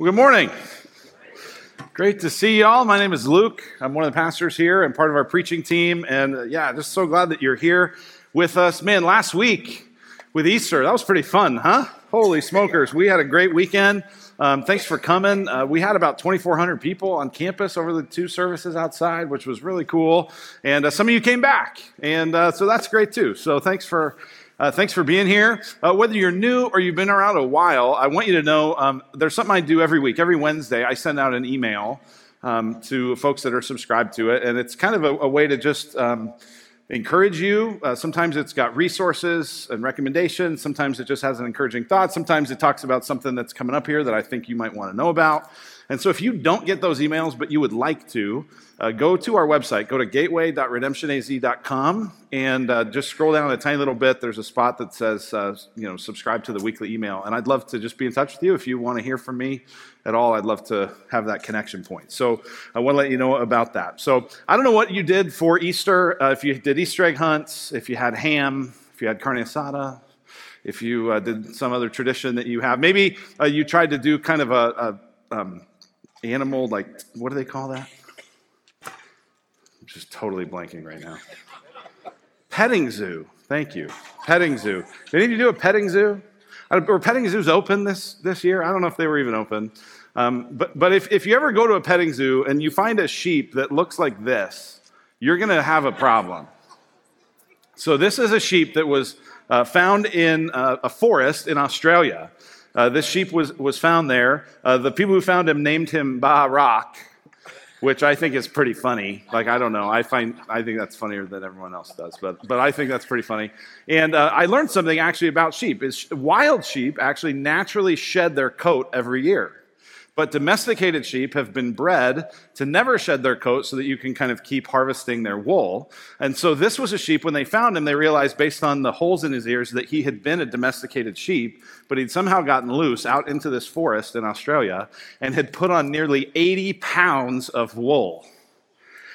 Well, good morning. Great to see you all. My name is Luke. I'm one of the pastors here and part of our preaching team. And uh, yeah, just so glad that you're here with us. Man, last week with Easter, that was pretty fun, huh? Holy smokers. We had a great weekend. Um, thanks for coming. Uh, we had about 2,400 people on campus over the two services outside, which was really cool. And uh, some of you came back. And uh, so that's great too. So thanks for uh, thanks for being here. Uh, whether you're new or you've been around a while, I want you to know um, there's something I do every week. Every Wednesday, I send out an email um, to folks that are subscribed to it, and it's kind of a, a way to just um, encourage you. Uh, sometimes it's got resources and recommendations. Sometimes it just has an encouraging thought. Sometimes it talks about something that's coming up here that I think you might want to know about. And so if you don't get those emails, but you would like to, uh, go to our website. Go to gateway.redemptionaz.com and uh, just scroll down a tiny little bit. There's a spot that says, uh, you know, subscribe to the weekly email. And I'd love to just be in touch with you. If you want to hear from me at all, I'd love to have that connection point. So I want to let you know about that. So I don't know what you did for Easter. Uh, if you did Easter egg hunts, if you had ham, if you had carne asada, if you uh, did some other tradition that you have. Maybe uh, you tried to do kind of a, a um, animal, like, what do they call that? I'm just totally blanking right now. Petting zoo. Thank you. Petting zoo. Did any of you do a petting zoo? Were petting zoos open this, this year? I don't know if they were even open. Um, but but if, if you ever go to a petting zoo and you find a sheep that looks like this, you're going to have a problem. So, this is a sheep that was uh, found in a forest in Australia. Uh, this sheep was, was found there. Uh, the people who found him named him Rock, which I think is pretty funny. Like, I don't know. I find, I think that's funnier than everyone else does, but, but I think that's pretty funny. And uh, I learned something actually about sheep. Is wild sheep actually naturally shed their coat every year. But domesticated sheep have been bred to never shed their coat so that you can kind of keep harvesting their wool. And so this was a sheep. When they found him, they realized based on the holes in his ears that he had been a domesticated sheep, but he'd somehow gotten loose out into this forest in Australia and had put on nearly 80 pounds of wool.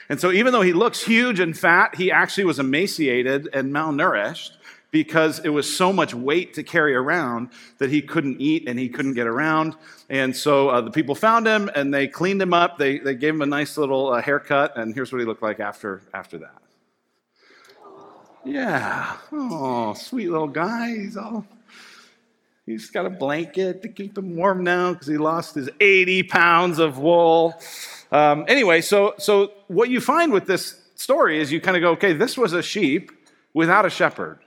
And so even though he looks huge and fat, he actually was emaciated and malnourished because it was so much weight to carry around that he couldn't eat and he couldn't get around. And so uh, the people found him and they cleaned him up. They, they gave him a nice little uh, haircut, and here's what he looked like after, after that. Yeah. Oh, sweet little guy. He's all. He's got a blanket to keep him warm now because he lost his 80 pounds of wool. Um, anyway, so, so what you find with this story is you kind of go, okay, this was a sheep without a shepherd.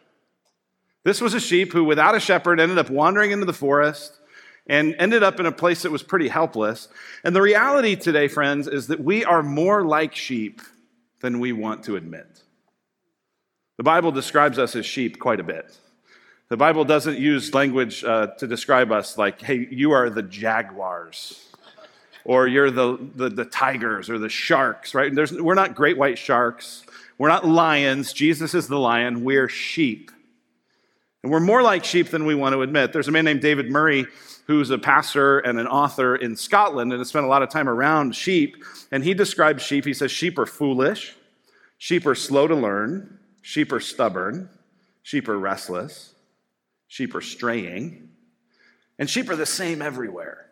This was a sheep who, without a shepherd, ended up wandering into the forest and ended up in a place that was pretty helpless. And the reality today, friends, is that we are more like sheep than we want to admit. The Bible describes us as sheep quite a bit. The Bible doesn't use language uh, to describe us like, hey, you are the jaguars, or you're the, the, the tigers, or the sharks, right? There's, we're not great white sharks. We're not lions. Jesus is the lion. We're sheep. And we're more like sheep than we want to admit. There's a man named David Murray who's a pastor and an author in Scotland and has spent a lot of time around sheep. And he describes sheep. He says, Sheep are foolish, sheep are slow to learn, sheep are stubborn, sheep are restless, sheep are straying, and sheep are the same everywhere.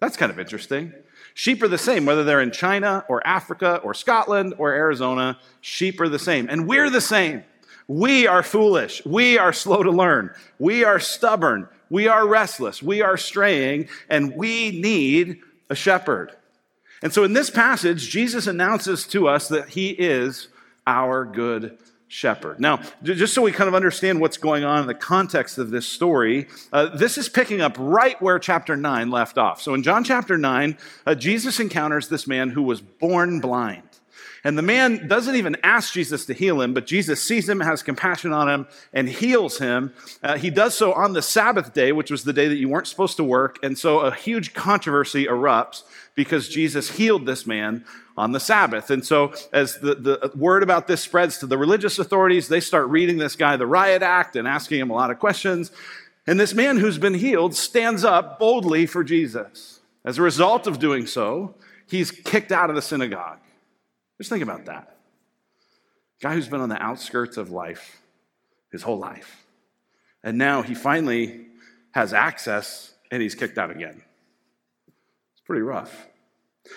That's kind of interesting. Sheep are the same, whether they're in China or Africa or Scotland or Arizona, sheep are the same. And we're the same. We are foolish. We are slow to learn. We are stubborn. We are restless. We are straying, and we need a shepherd. And so in this passage, Jesus announces to us that he is our good shepherd. Now, just so we kind of understand what's going on in the context of this story, uh, this is picking up right where chapter 9 left off. So in John chapter 9, uh, Jesus encounters this man who was born blind. And the man doesn't even ask Jesus to heal him, but Jesus sees him, has compassion on him, and heals him. Uh, he does so on the Sabbath day, which was the day that you weren't supposed to work. And so a huge controversy erupts because Jesus healed this man on the Sabbath. And so, as the, the word about this spreads to the religious authorities, they start reading this guy the riot act and asking him a lot of questions. And this man who's been healed stands up boldly for Jesus. As a result of doing so, he's kicked out of the synagogue. Just think about that. Guy who's been on the outskirts of life his whole life. And now he finally has access and he's kicked out again. It's pretty rough.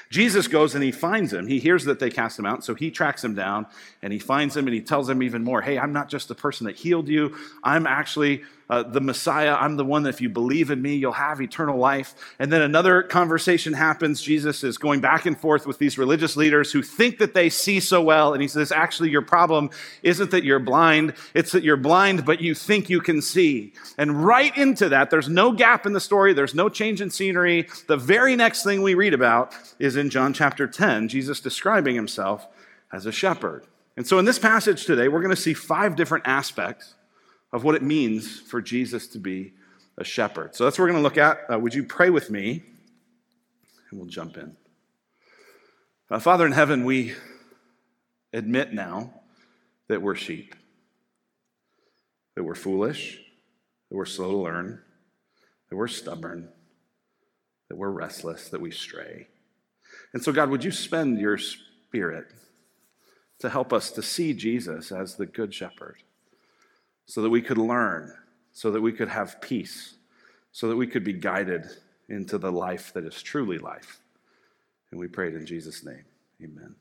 Jesus goes and he finds him. He hears that they cast him out, so he tracks him down and he finds him and he tells him even more Hey, I'm not just the person that healed you, I'm actually uh, the Messiah. I'm the one that if you believe in me, you'll have eternal life. And then another conversation happens. Jesus is going back and forth with these religious leaders who think that they see so well. And he says, Actually, your problem isn't that you're blind, it's that you're blind, but you think you can see. And right into that, there's no gap in the story, there's no change in scenery. The very next thing we read about is in John chapter 10, Jesus describing himself as a shepherd. And so in this passage today, we're going to see five different aspects of what it means for Jesus to be a shepherd. So that's what we're going to look at. Uh, would you pray with me? And we'll jump in. Uh, Father in heaven, we admit now that we're sheep, that we're foolish, that we're slow to learn, that we're stubborn, that we're restless, that we stray. And so, God, would you spend your spirit to help us to see Jesus as the good shepherd? So that we could learn, so that we could have peace, so that we could be guided into the life that is truly life. And we prayed in Jesus' name. Amen.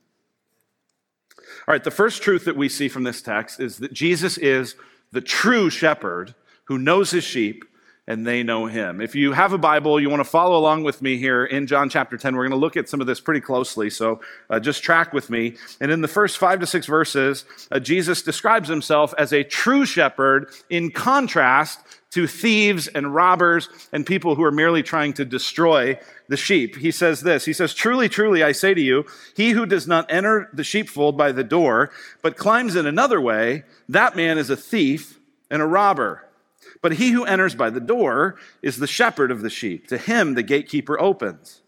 All right, the first truth that we see from this text is that Jesus is the true shepherd who knows his sheep and they know him. If you have a Bible, you want to follow along with me here in John chapter 10. We're going to look at some of this pretty closely, so uh, just track with me. And in the first five to six verses, uh, Jesus describes himself as a true shepherd in contrast to thieves and robbers and people who are merely trying to destroy the sheep. He says this He says, Truly, truly, I say to you, he who does not enter the sheepfold by the door, but climbs in another way, that man is a thief and a robber. But he who enters by the door is the shepherd of the sheep. To him, the gatekeeper opens.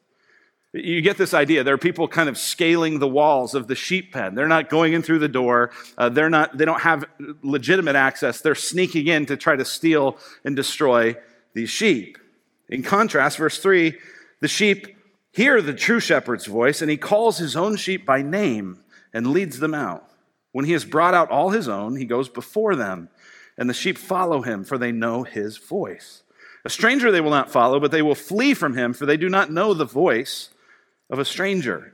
You get this idea. There are people kind of scaling the walls of the sheep pen. They're not going in through the door. Uh, they're not, they don't have legitimate access. They're sneaking in to try to steal and destroy these sheep. In contrast, verse 3 the sheep hear the true shepherd's voice, and he calls his own sheep by name and leads them out. When he has brought out all his own, he goes before them and the sheep follow him, for they know his voice. A stranger they will not follow, but they will flee from him, for they do not know the voice of a stranger.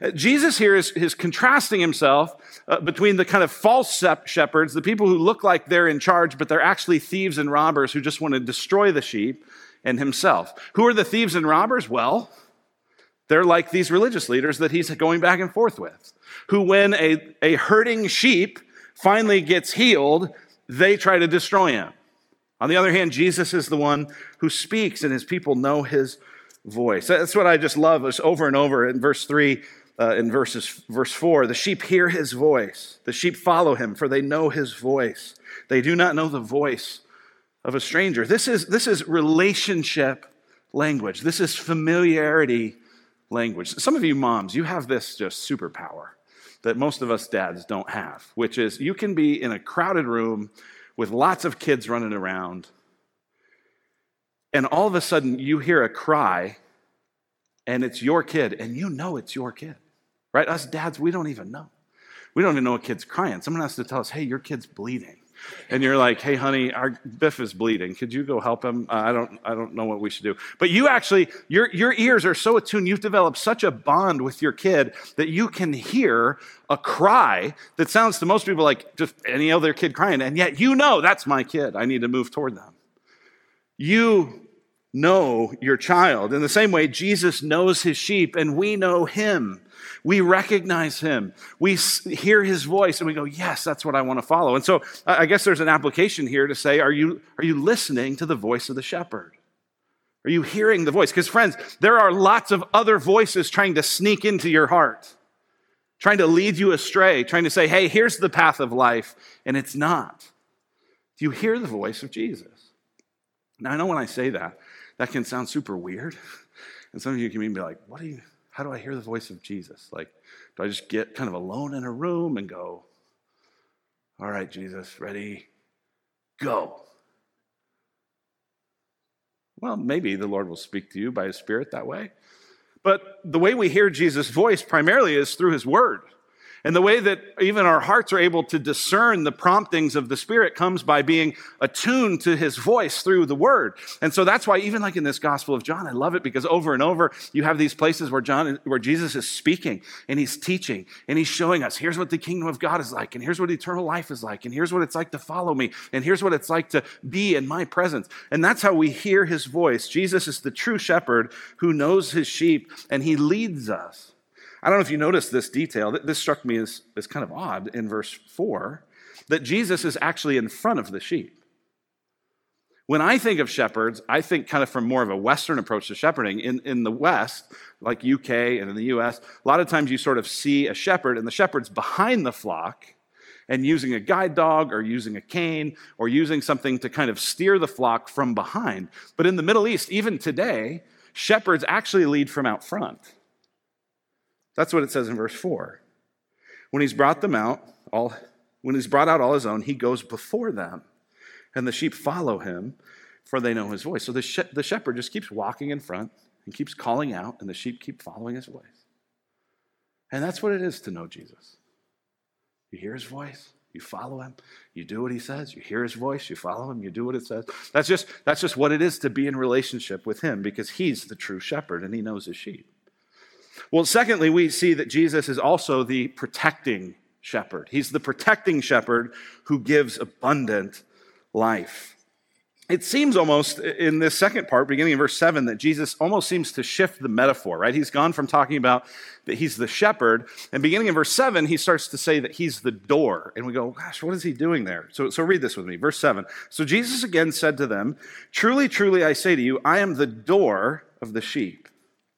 Uh, Jesus here is, is contrasting himself uh, between the kind of false shepherds, the people who look like they're in charge, but they're actually thieves and robbers who just want to destroy the sheep, and himself. Who are the thieves and robbers? Well, they're like these religious leaders that he's going back and forth with, who, when a, a hurting sheep finally gets healed, they try to destroy him. On the other hand, Jesus is the one who speaks, and his people know his voice. That's what I just love. It's over and over in verse 3, uh, in verses, verse 4. The sheep hear his voice, the sheep follow him, for they know his voice. They do not know the voice of a stranger. This is, this is relationship language, this is familiarity language. Some of you moms, you have this just superpower that most of us dads don't have, which is you can be in a crowded room with lots of kids running around, and all of a sudden you hear a cry, and it's your kid, and you know it's your kid. Right? Us dads, we don't even know. We don't even know a kid's crying. Someone has to tell us, hey, your kid's bleeding and you're like, "Hey, honey, our Biff is bleeding. Could you go help him? Uh, I don't, I don't know what we should do." But you actually, your your ears are so attuned. You've developed such a bond with your kid that you can hear a cry that sounds to most people like just any other kid crying, and yet you know that's my kid. I need to move toward them. You know your child. In the same way, Jesus knows his sheep, and we know him. We recognize him. We hear his voice and we go, Yes, that's what I want to follow. And so I guess there's an application here to say, Are you, are you listening to the voice of the shepherd? Are you hearing the voice? Because, friends, there are lots of other voices trying to sneak into your heart, trying to lead you astray, trying to say, Hey, here's the path of life. And it's not. Do you hear the voice of Jesus? Now, I know when I say that, that can sound super weird. And some of you can even be like, What do you? how do I hear the voice of Jesus? Like, do I just get kind of alone in a room and go, all right, Jesus, ready, go? Well, maybe the Lord will speak to you by his Spirit that way. But the way we hear Jesus' voice primarily is through his word. And the way that even our hearts are able to discern the promptings of the Spirit comes by being attuned to His voice through the Word. And so that's why, even like in this Gospel of John, I love it because over and over you have these places where John, where Jesus is speaking and He's teaching and He's showing us here's what the kingdom of God is like, and here's what eternal life is like, and here's what it's like to follow me, and here's what it's like to be in my presence. And that's how we hear His voice. Jesus is the true shepherd who knows His sheep and He leads us. I don't know if you noticed this detail. This struck me as, as kind of odd in verse 4 that Jesus is actually in front of the sheep. When I think of shepherds, I think kind of from more of a Western approach to shepherding. In, in the West, like UK and in the US, a lot of times you sort of see a shepherd and the shepherd's behind the flock and using a guide dog or using a cane or using something to kind of steer the flock from behind. But in the Middle East, even today, shepherds actually lead from out front. That's what it says in verse 4. When he's brought them out, all, when he's brought out all his own, he goes before them, and the sheep follow him, for they know his voice. So the, the shepherd just keeps walking in front and keeps calling out, and the sheep keep following his voice. And that's what it is to know Jesus. You hear his voice, you follow him, you do what he says, you hear his voice, you follow him, you do what it says. That's just, that's just what it is to be in relationship with him because he's the true shepherd and he knows his sheep. Well, secondly, we see that Jesus is also the protecting shepherd. He's the protecting shepherd who gives abundant life. It seems almost in this second part, beginning in verse 7, that Jesus almost seems to shift the metaphor, right? He's gone from talking about that he's the shepherd, and beginning in verse 7, he starts to say that he's the door. And we go, gosh, what is he doing there? So, so read this with me. Verse 7. So Jesus again said to them, Truly, truly, I say to you, I am the door of the sheep.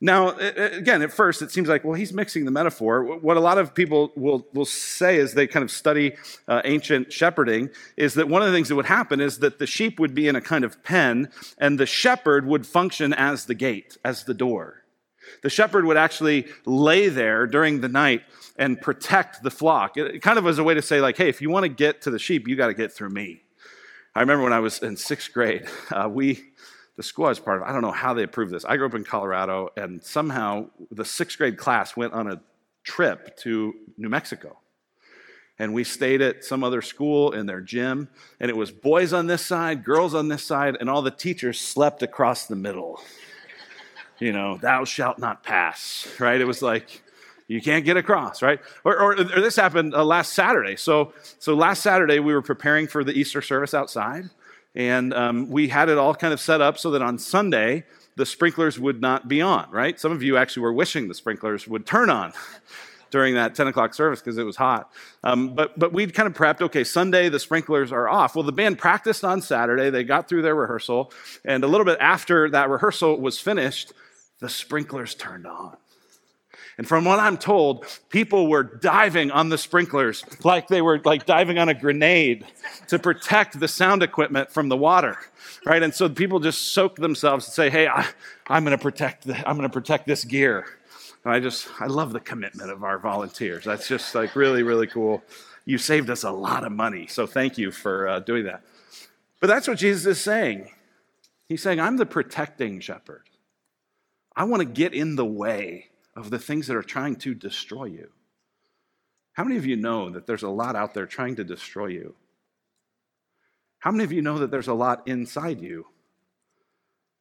Now, again, at first it seems like, well, he's mixing the metaphor. What a lot of people will, will say as they kind of study uh, ancient shepherding is that one of the things that would happen is that the sheep would be in a kind of pen and the shepherd would function as the gate, as the door. The shepherd would actually lay there during the night and protect the flock. It kind of was a way to say, like, hey, if you want to get to the sheep, you got to get through me. I remember when I was in sixth grade, uh, we the school I was part of, I don't know how they approved this. I grew up in Colorado, and somehow the sixth grade class went on a trip to New Mexico. And we stayed at some other school in their gym, and it was boys on this side, girls on this side, and all the teachers slept across the middle. You know, thou shalt not pass, right? It was like, you can't get across, right? Or, or, or this happened uh, last Saturday. So, so last Saturday, we were preparing for the Easter service outside and um, we had it all kind of set up so that on Sunday, the sprinklers would not be on, right? Some of you actually were wishing the sprinklers would turn on during that 10 o'clock service because it was hot. Um, but, but we'd kind of prepped, okay, Sunday the sprinklers are off. Well, the band practiced on Saturday, they got through their rehearsal, and a little bit after that rehearsal was finished, the sprinklers turned on. And from what I'm told, people were diving on the sprinklers like they were like diving on a grenade to protect the sound equipment from the water, right? And so people just soak themselves and say, "Hey, I, am going to protect the, I'm going to protect this gear." And I just I love the commitment of our volunteers. That's just like really really cool. You saved us a lot of money, so thank you for uh, doing that. But that's what Jesus is saying. He's saying, "I'm the protecting shepherd. I want to get in the way." Of the things that are trying to destroy you. How many of you know that there's a lot out there trying to destroy you? How many of you know that there's a lot inside you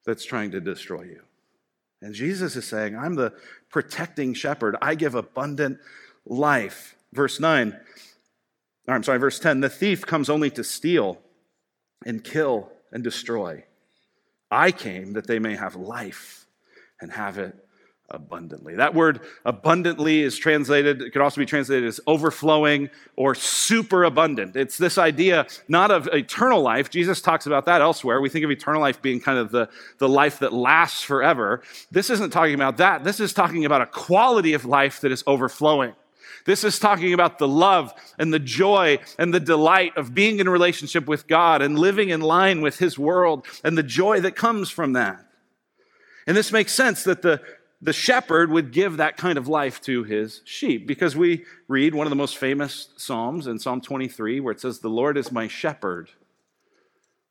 that's trying to destroy you? And Jesus is saying, I'm the protecting shepherd. I give abundant life. Verse 9, I'm sorry, verse 10 the thief comes only to steal and kill and destroy. I came that they may have life and have it abundantly. That word abundantly is translated, it could also be translated as overflowing or super abundant. It's this idea not of eternal life. Jesus talks about that elsewhere. We think of eternal life being kind of the, the life that lasts forever. This isn't talking about that. This is talking about a quality of life that is overflowing. This is talking about the love and the joy and the delight of being in relationship with God and living in line with His world and the joy that comes from that. And this makes sense that the, the shepherd would give that kind of life to his sheep because we read one of the most famous Psalms in Psalm 23 where it says, The Lord is my shepherd,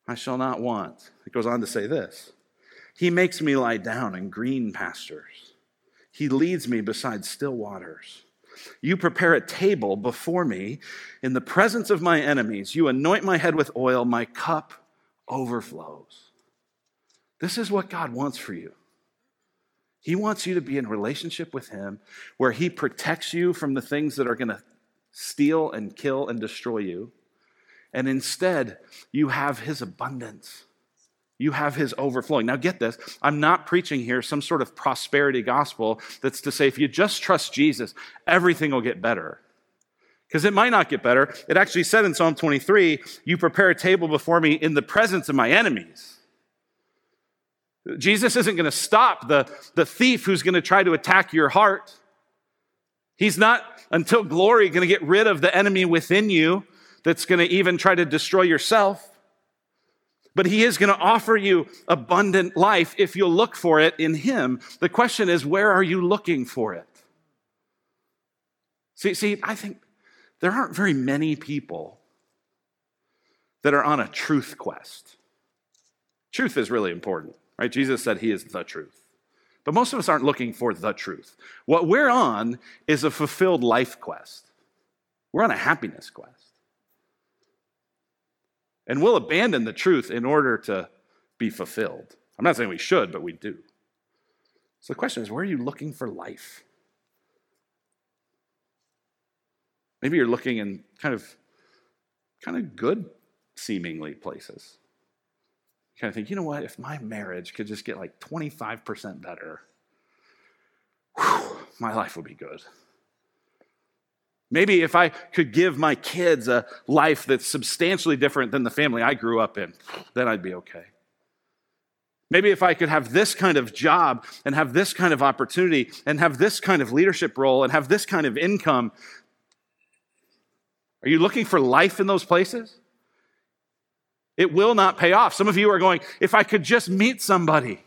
I shall not want. It goes on to say this He makes me lie down in green pastures, He leads me beside still waters. You prepare a table before me in the presence of my enemies. You anoint my head with oil, my cup overflows. This is what God wants for you. He wants you to be in relationship with Him where He protects you from the things that are going to steal and kill and destroy you. And instead, you have His abundance. You have His overflowing. Now, get this I'm not preaching here some sort of prosperity gospel that's to say if you just trust Jesus, everything will get better. Because it might not get better. It actually said in Psalm 23, You prepare a table before me in the presence of my enemies. Jesus isn't going to stop the, the thief who's going to try to attack your heart. He's not, until glory, going to get rid of the enemy within you that's going to even try to destroy yourself. But he is going to offer you abundant life if you'll look for it in him. The question is, where are you looking for it? See, see, I think there aren't very many people that are on a truth quest. Truth is really important. Right? Jesus said he is the truth. But most of us aren't looking for the truth. What we're on is a fulfilled life quest. We're on a happiness quest. And we'll abandon the truth in order to be fulfilled. I'm not saying we should, but we do. So the question is where are you looking for life? Maybe you're looking in kind of kind of good seemingly places kind of think, you know what, if my marriage could just get like 25% better, whew, my life would be good. Maybe if I could give my kids a life that's substantially different than the family I grew up in, then I'd be okay. Maybe if I could have this kind of job and have this kind of opportunity and have this kind of leadership role and have this kind of income. Are you looking for life in those places? It will not pay off. Some of you are going, if I could just meet somebody.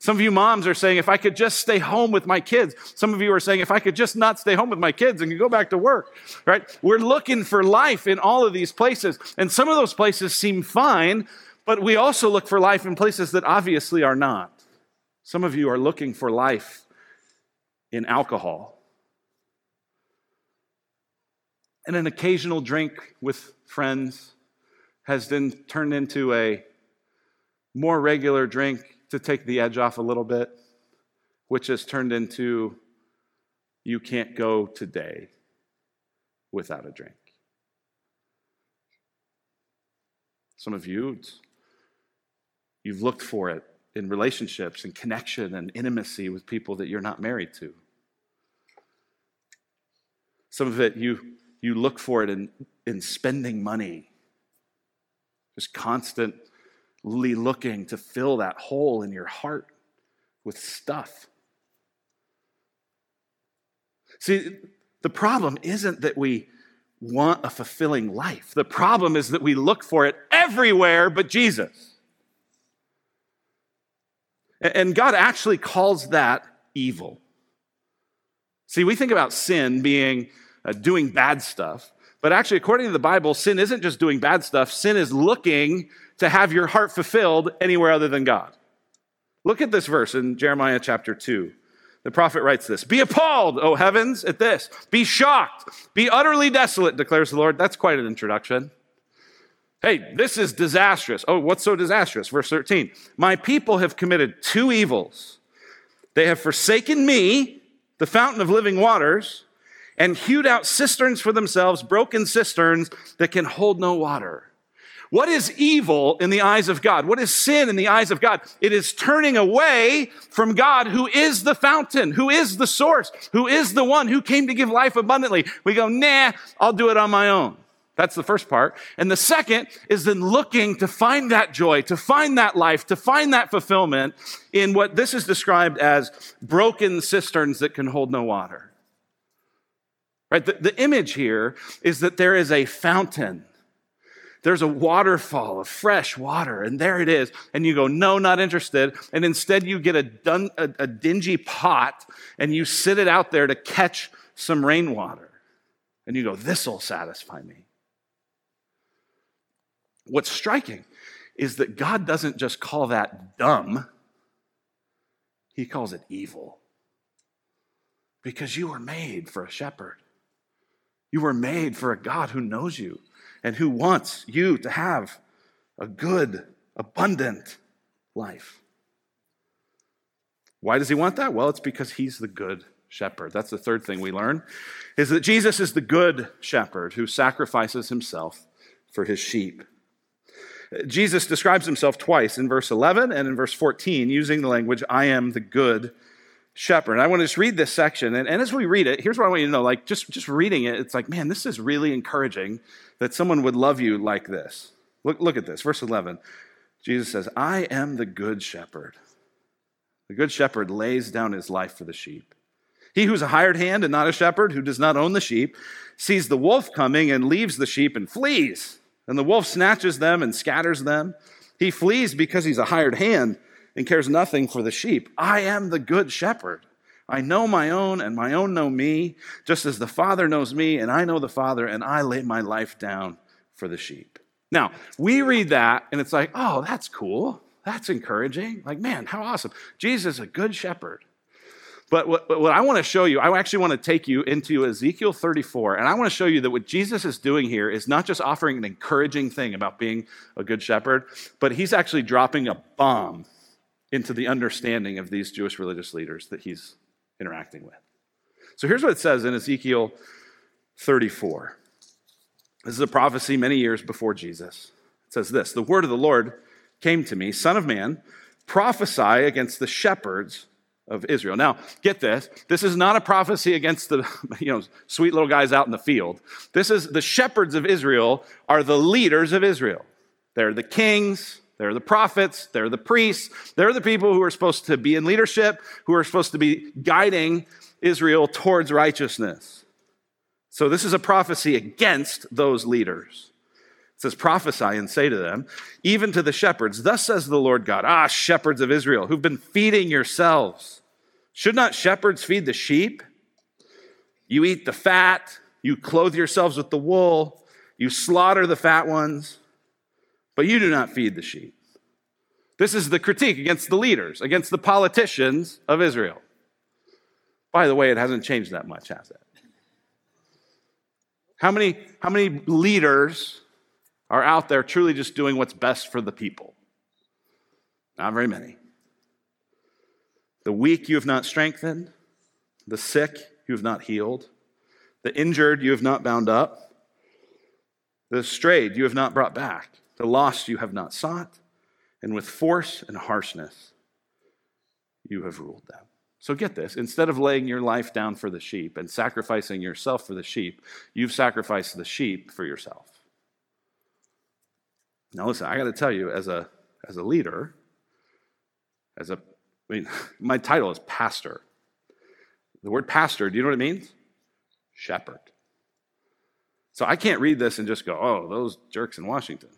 Some of you moms are saying, if I could just stay home with my kids. Some of you are saying, if I could just not stay home with my kids and go back to work, right? We're looking for life in all of these places. And some of those places seem fine, but we also look for life in places that obviously are not. Some of you are looking for life in alcohol and an occasional drink with friends has then turned into a more regular drink to take the edge off a little bit, which has turned into you can't go today without a drink. Some of you, you've looked for it in relationships and connection and intimacy with people that you're not married to. Some of it you, you look for it in, in spending money just constantly looking to fill that hole in your heart with stuff. See, the problem isn't that we want a fulfilling life. The problem is that we look for it everywhere but Jesus. And God actually calls that evil. See, we think about sin being uh, doing bad stuff, but actually, according to the Bible, sin isn't just doing bad stuff, sin is looking to have your heart fulfilled anywhere other than God. Look at this verse in Jeremiah chapter 2. The prophet writes this Be appalled, O heavens, at this. Be shocked. Be utterly desolate, declares the Lord. That's quite an introduction. Hey, this is disastrous. Oh, what's so disastrous? Verse 13 My people have committed two evils. They have forsaken me, the fountain of living waters, and hewed out cisterns for themselves, broken cisterns that can hold no water. What is evil in the eyes of God? What is sin in the eyes of God? It is turning away from God, who is the fountain, who is the source, who is the one who came to give life abundantly. We go, nah, I'll do it on my own. That's the first part. And the second is then looking to find that joy, to find that life, to find that fulfillment in what this is described as broken cisterns that can hold no water. Right? The, the image here is that there is a fountain there's a waterfall of fresh water, and there it is. And you go, No, not interested. And instead, you get a, dun- a, a dingy pot and you sit it out there to catch some rainwater. And you go, This will satisfy me. What's striking is that God doesn't just call that dumb, He calls it evil. Because you were made for a shepherd. You were made for a God who knows you and who wants you to have a good, abundant life. Why does he want that? Well, it's because he's the good shepherd. That's the third thing we learn is that Jesus is the good shepherd who sacrifices himself for his sheep. Jesus describes himself twice in verse 11 and in verse 14 using the language, I am the good shepherd. I want to just read this section. And, and, as we read it, here's what I want you to know like, just, just reading it, it's like, man, this is really encouraging that someone would love you like this. Look, look at this, verse 11. Jesus says, I am the good shepherd. The good shepherd lays down his life for the sheep. He who's a hired hand and not a shepherd, who does not own the sheep, sees the wolf coming and leaves the sheep and flees. And the wolf snatches them and scatters them. He flees because he's a hired hand and cares nothing for the sheep. I am the good shepherd. I know my own, and my own know me, just as the Father knows me, and I know the Father, and I lay my life down for the sheep. Now, we read that, and it's like, oh, that's cool. That's encouraging. Like, man, how awesome. Jesus is a good shepherd. But what, what, I want to show you, I actually want to take you into Ezekiel 34, and I want to show you that what Jesus is doing here is not just offering an encouraging thing about being a good shepherd, but he's actually dropping a bomb into the understanding of these Jewish religious leaders that he's interacting with. So here's what it says in Ezekiel 34. This is a prophecy many years before Jesus. It says this The word of the Lord came to me, Son of man, prophesy against the shepherds of Israel. Now, get this. This is not a prophecy against the you know, sweet little guys out in the field. This is the shepherds of Israel are the leaders of Israel. They're the kings, they're the prophets, they're the priests, they're the people who are supposed to be in leadership, who are supposed to be guiding Israel towards righteousness. So, this is a prophecy against those leaders. It says, prophesy and say to them, even to the shepherds, Thus says the Lord God, Ah, shepherds of Israel, who've been feeding yourselves. Should not shepherds feed the sheep? You eat the fat, you clothe yourselves with the wool, you slaughter the fat ones but you do not feed the sheep. This is the critique against the leaders, against the politicians of Israel. By the way, it hasn't changed that much, has it? How many, how many leaders are out there truly just doing what's best for the people? Not very many. The weak you have not strengthened, the sick you have not healed, the injured you have not bound up, the strayed you have not brought back. The lost you have not sought, and with force and harshness you have ruled them. So get this instead of laying your life down for the sheep and sacrificing yourself for the sheep, you've sacrificed the sheep for yourself. Now, listen, I got to tell you, as a, as a leader, as a, I mean, my title is pastor. The word pastor, do you know what it means? Shepherd. So I can't read this and just go, oh, those jerks in Washington.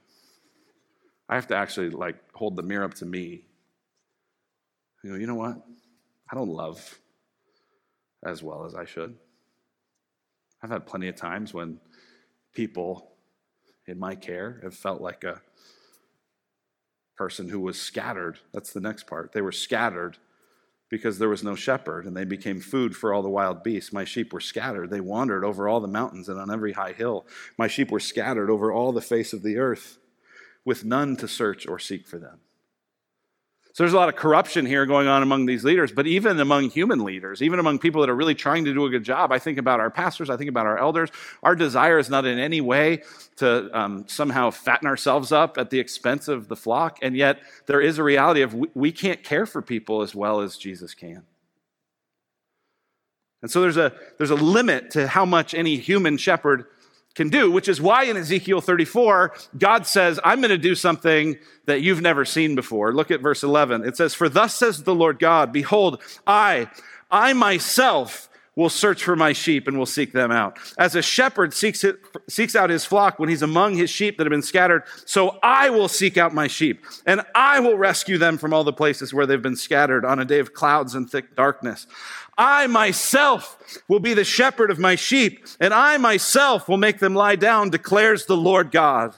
I have to actually like hold the mirror up to me. You know, you know what? I don't love as well as I should. I've had plenty of times when people in my care have felt like a person who was scattered. That's the next part. They were scattered because there was no shepherd, and they became food for all the wild beasts. My sheep were scattered. They wandered over all the mountains and on every high hill. My sheep were scattered over all the face of the earth with none to search or seek for them. So there's a lot of corruption here going on among these leaders, but even among human leaders, even among people that are really trying to do a good job. I think about our pastors, I think about our elders. Our desire is not in any way to um, somehow fatten ourselves up at the expense of the flock, and yet there is a reality of we, we can't care for people as well as Jesus can. And so there's a, there's a limit to how much any human shepherd can do, which is why in Ezekiel 34, God says, I'm going to do something that you've never seen before. Look at verse 11. It says, For thus says the Lord God, Behold, I, I myself will search for my sheep and will seek them out. As a shepherd seeks, it, seeks out his flock when he's among his sheep that have been scattered, so I will seek out my sheep, and I will rescue them from all the places where they've been scattered on a day of clouds and thick darkness. I myself will be the shepherd of my sheep, and I myself will make them lie down, declares the Lord God.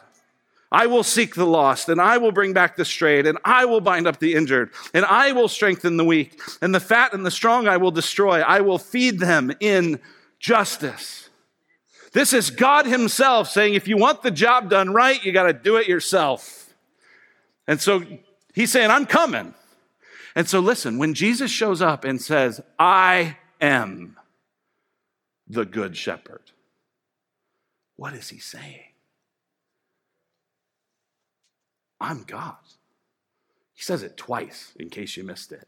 I will seek the lost, and I will bring back the strayed, and I will bind up the injured, and I will strengthen the weak, and the fat and the strong I will destroy. I will feed them in justice. This is God Himself saying, if you want the job done right, you got to do it yourself. And so He's saying, I'm coming. And so listen, when Jesus shows up and says, I am the good shepherd, what is He saying? I'm God. He says it twice in case you missed it.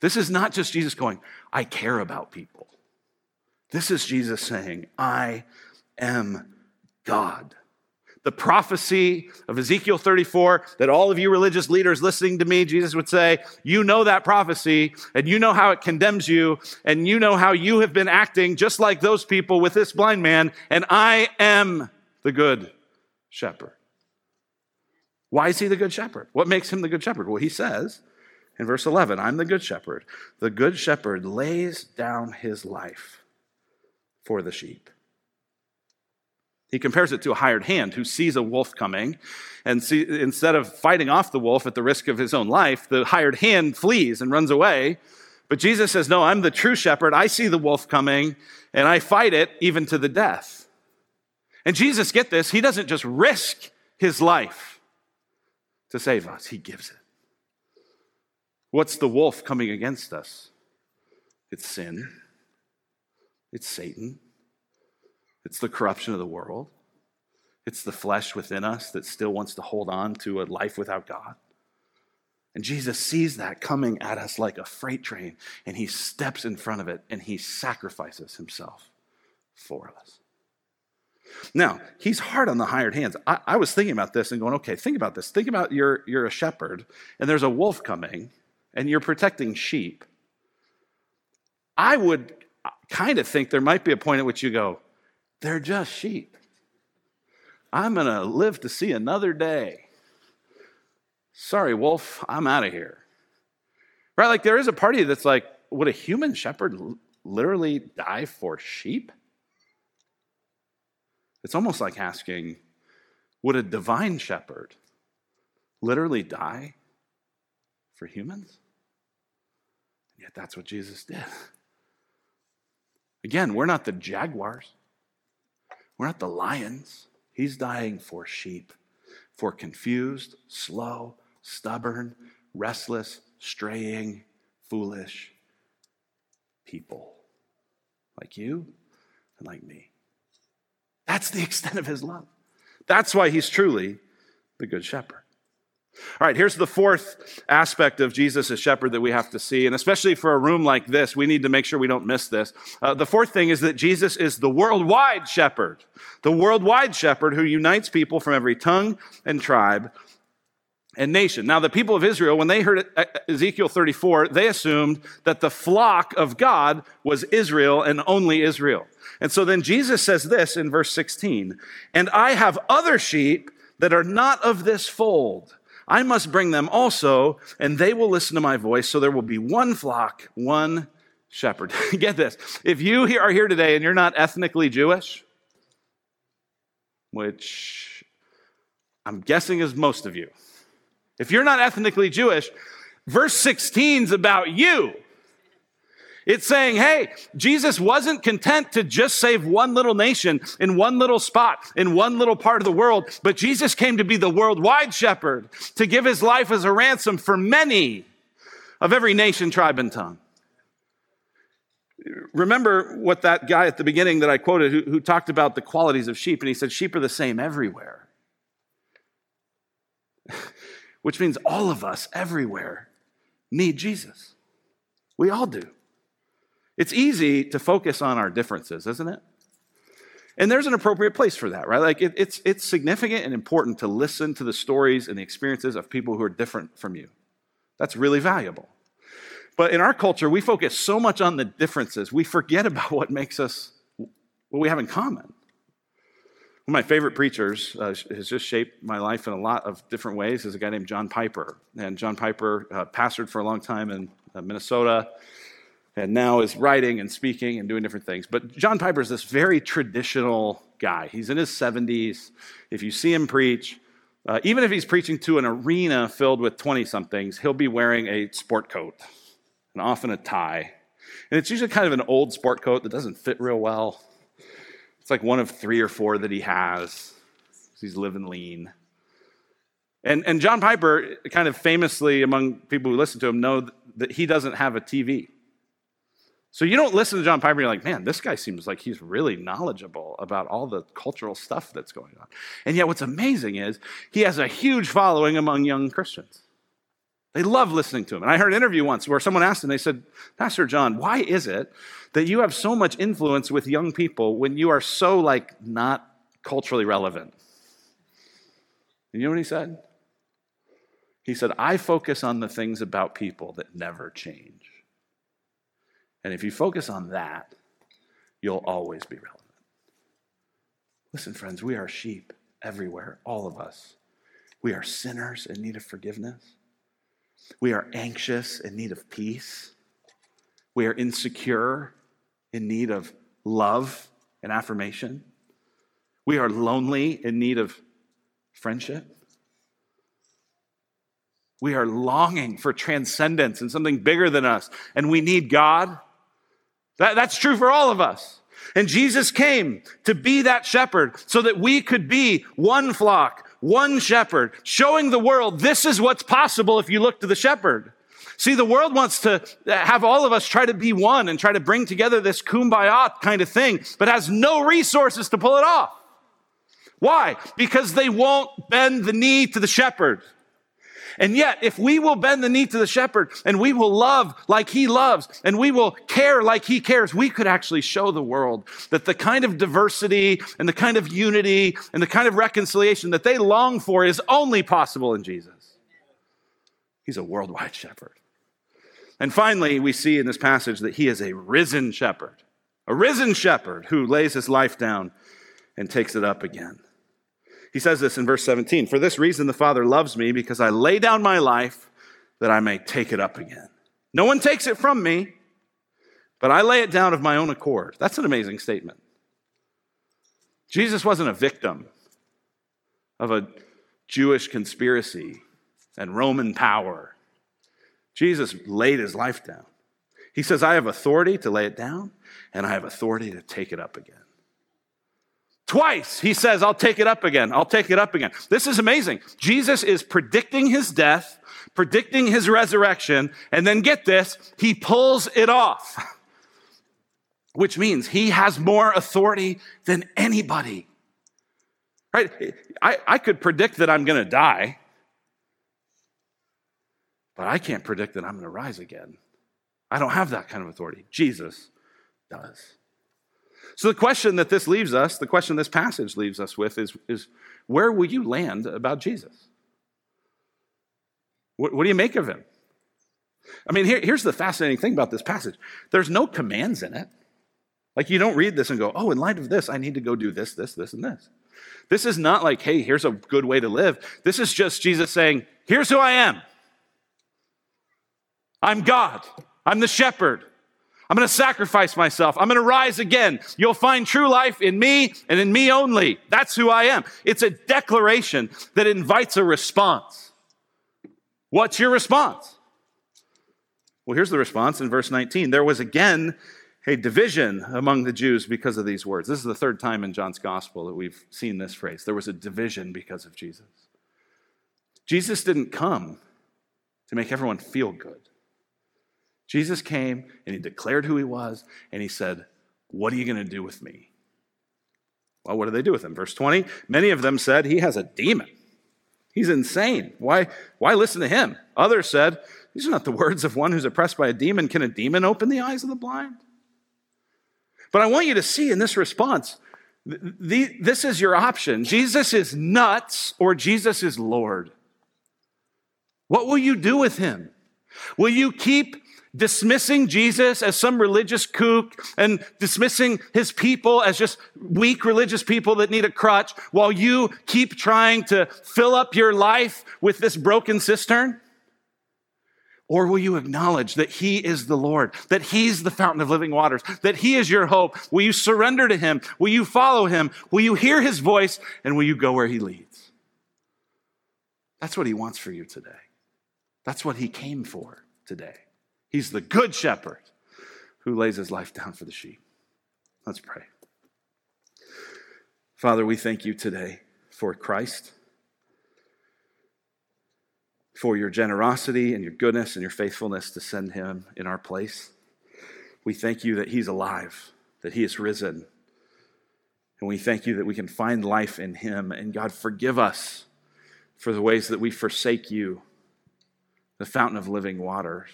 This is not just Jesus going, I care about people. This is Jesus saying, I am God. The prophecy of Ezekiel 34 that all of you religious leaders listening to me, Jesus would say, You know that prophecy, and you know how it condemns you, and you know how you have been acting just like those people with this blind man, and I am the good shepherd. Why is he the good shepherd? What makes him the good shepherd? Well, he says in verse 11, I'm the good shepherd. The good shepherd lays down his life for the sheep. He compares it to a hired hand who sees a wolf coming, and see, instead of fighting off the wolf at the risk of his own life, the hired hand flees and runs away. But Jesus says, No, I'm the true shepherd. I see the wolf coming, and I fight it even to the death. And Jesus, get this, he doesn't just risk his life to save us. He gives it. What's the wolf coming against us? It's sin, it's Satan, it's the corruption of the world, it's the flesh within us that still wants to hold on to a life without God. And Jesus sees that coming at us like a freight train, and he steps in front of it and he sacrifices himself for us. Now, he's hard on the hired hands. I, I, was thinking about this and going, okay, think about this. Think about you're, you're a shepherd and there's a wolf coming and you're protecting sheep. I would kind of think there might be a point at which you go, they're just sheep. I'm going to live to see another day. Sorry, wolf, I'm out of here. Right? Like there is a party that's like, would a human shepherd literally die for sheep? It's almost like asking would a divine shepherd literally die for humans? Yet that's what Jesus did. Again, we're not the jaguars, we're not the lions. He's dying for sheep, for confused, slow, stubborn, restless, straying, foolish people like you and like me. That's the extent of his love. That's why he's truly the good shepherd. All right, here's the fourth aspect of Jesus as shepherd that we have to see, and especially for a room like this, we need to make sure we don't miss this. Uh, the fourth thing is that Jesus is the worldwide shepherd, the worldwide shepherd who unites people from every tongue and tribe and nation. Now, the people of Israel, when they heard Ezekiel 34, they assumed that the flock of God was Israel and only Israel. And so then Jesus says this in verse 16 And I have other sheep that are not of this fold. I must bring them also, and they will listen to my voice. So there will be one flock, one shepherd. Get this. If you are here today and you're not ethnically Jewish, which I'm guessing is most of you, if you're not ethnically Jewish, verse 16 is about you. It's saying, hey, Jesus wasn't content to just save one little nation in one little spot, in one little part of the world, but Jesus came to be the worldwide shepherd, to give his life as a ransom for many of every nation, tribe, and tongue. Remember what that guy at the beginning that I quoted who, who talked about the qualities of sheep, and he said, sheep are the same everywhere. Which means all of us everywhere need Jesus. We all do. It's easy to focus on our differences, isn't it? And there's an appropriate place for that, right? Like it, it's, it's significant and important to listen to the stories and the experiences of people who are different from you. That's really valuable. But in our culture, we focus so much on the differences, we forget about what makes us, what we have in common. One of my favorite preachers uh, has just shaped my life in a lot of different ways is a guy named John Piper. And John Piper uh, pastored for a long time in uh, Minnesota and now is writing and speaking and doing different things. But John Piper is this very traditional guy. He's in his 70s. If you see him preach, uh, even if he's preaching to an arena filled with 20 somethings, he'll be wearing a sport coat and often a tie. And it's usually kind of an old sport coat that doesn't fit real well. It's like one of three or four that he has. He's living lean. And, and John Piper, kind of famously among people who listen to him, know that he doesn't have a TV. So you don't listen to John Piper you're like, man, this guy seems like he's really knowledgeable about all the cultural stuff that's going on. And yet, what's amazing is he has a huge following among young Christians. They love listening to him. And I heard an interview once where someone asked him, they said, Pastor John, why is it that you have so much influence with young people when you are so like not culturally relevant? And you know what he said? He said, I focus on the things about people that never change. And if you focus on that, you'll always be relevant. Listen, friends, we are sheep everywhere, all of us. We are sinners in need of forgiveness. We are anxious in need of peace. We are insecure in need of love and affirmation. We are lonely in need of friendship. We are longing for transcendence and something bigger than us, and we need God. That, that's true for all of us. And Jesus came to be that shepherd so that we could be one flock, one shepherd, showing the world this is what's possible if you look to the shepherd. See, the world wants to have all of us try to be one and try to bring together this kumbaya kind of thing, but has no resources to pull it off. Why? Because they won't bend the knee to the shepherd. And yet, if we will bend the knee to the shepherd and we will love like he loves and we will care like he cares, we could actually show the world that the kind of diversity and the kind of unity and the kind of reconciliation that they long for is only possible in Jesus. He's a worldwide shepherd. And finally, we see in this passage that he is a risen shepherd, a risen shepherd who lays his life down and takes it up again. He says this in verse 17 For this reason the Father loves me, because I lay down my life that I may take it up again. No one takes it from me, but I lay it down of my own accord. That's an amazing statement. Jesus wasn't a victim of a Jewish conspiracy and Roman power. Jesus laid his life down. He says, I have authority to lay it down, and I have authority to take it up again. Twice he says, I'll take it up again. I'll take it up again. This is amazing. Jesus is predicting his death, predicting his resurrection, and then get this, he pulls it off, which means he has more authority than anybody. Right? I, I could predict that I'm going to die, but I can't predict that I'm going to rise again. I don't have that kind of authority. Jesus does. So, the question that this leaves us, the question this passage leaves us with is, is where will you land about Jesus? What, what do you make of him? I mean, here, here's the fascinating thing about this passage there's no commands in it. Like, you don't read this and go, oh, in light of this, I need to go do this, this, this, and this. This is not like, hey, here's a good way to live. This is just Jesus saying, here's who I am. I'm God. I'm the shepherd. I'm going to sacrifice myself. I'm going to rise again. You'll find true life in me and in me only. That's who I am. It's a declaration that invites a response. What's your response? Well, here's the response in verse 19. There was again a division among the Jews because of these words. This is the third time in John's gospel that we've seen this phrase. There was a division because of Jesus. Jesus didn't come to make everyone feel good. Jesus came and he declared who he was, and he said, What are you going to do with me? Well, what did they do with him? Verse 20 Many of them said, He has a demon. He's insane. Why, why listen to him? Others said, These are not the words of one who's oppressed by a demon. Can a demon open the eyes of the blind? But I want you to see in this response, the, this is your option. Jesus is nuts or Jesus is Lord. What will you do with him? Will you keep dismissing Jesus as some religious kook and dismissing his people as just weak religious people that need a crutch while you keep trying to fill up your life with this broken cistern? Or will you acknowledge that He is the Lord, that He's the fountain of living waters, that He is your hope? Will you surrender to Him? Will you follow Him? Will you hear His voice? And will you go where He leads? That's what He wants for you today. That's what He came for today. He's the good shepherd who lays His life down for the sheep. Let's pray. Father, we thank you today for Christ for your generosity and your goodness and your faithfulness to send him in our place. We thank you that he's alive, that he is risen. And we thank you that we can find life in him. And God, forgive us for the ways that we forsake you, the fountain of living waters.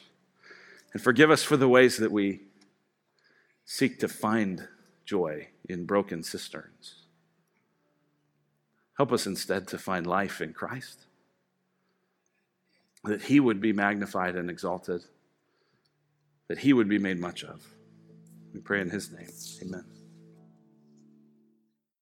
And forgive us for the ways that we seek to find joy in broken cisterns. Help us instead to find life in Christ that he would be magnified and exalted, that he would be made much of. We pray in his name. Amen.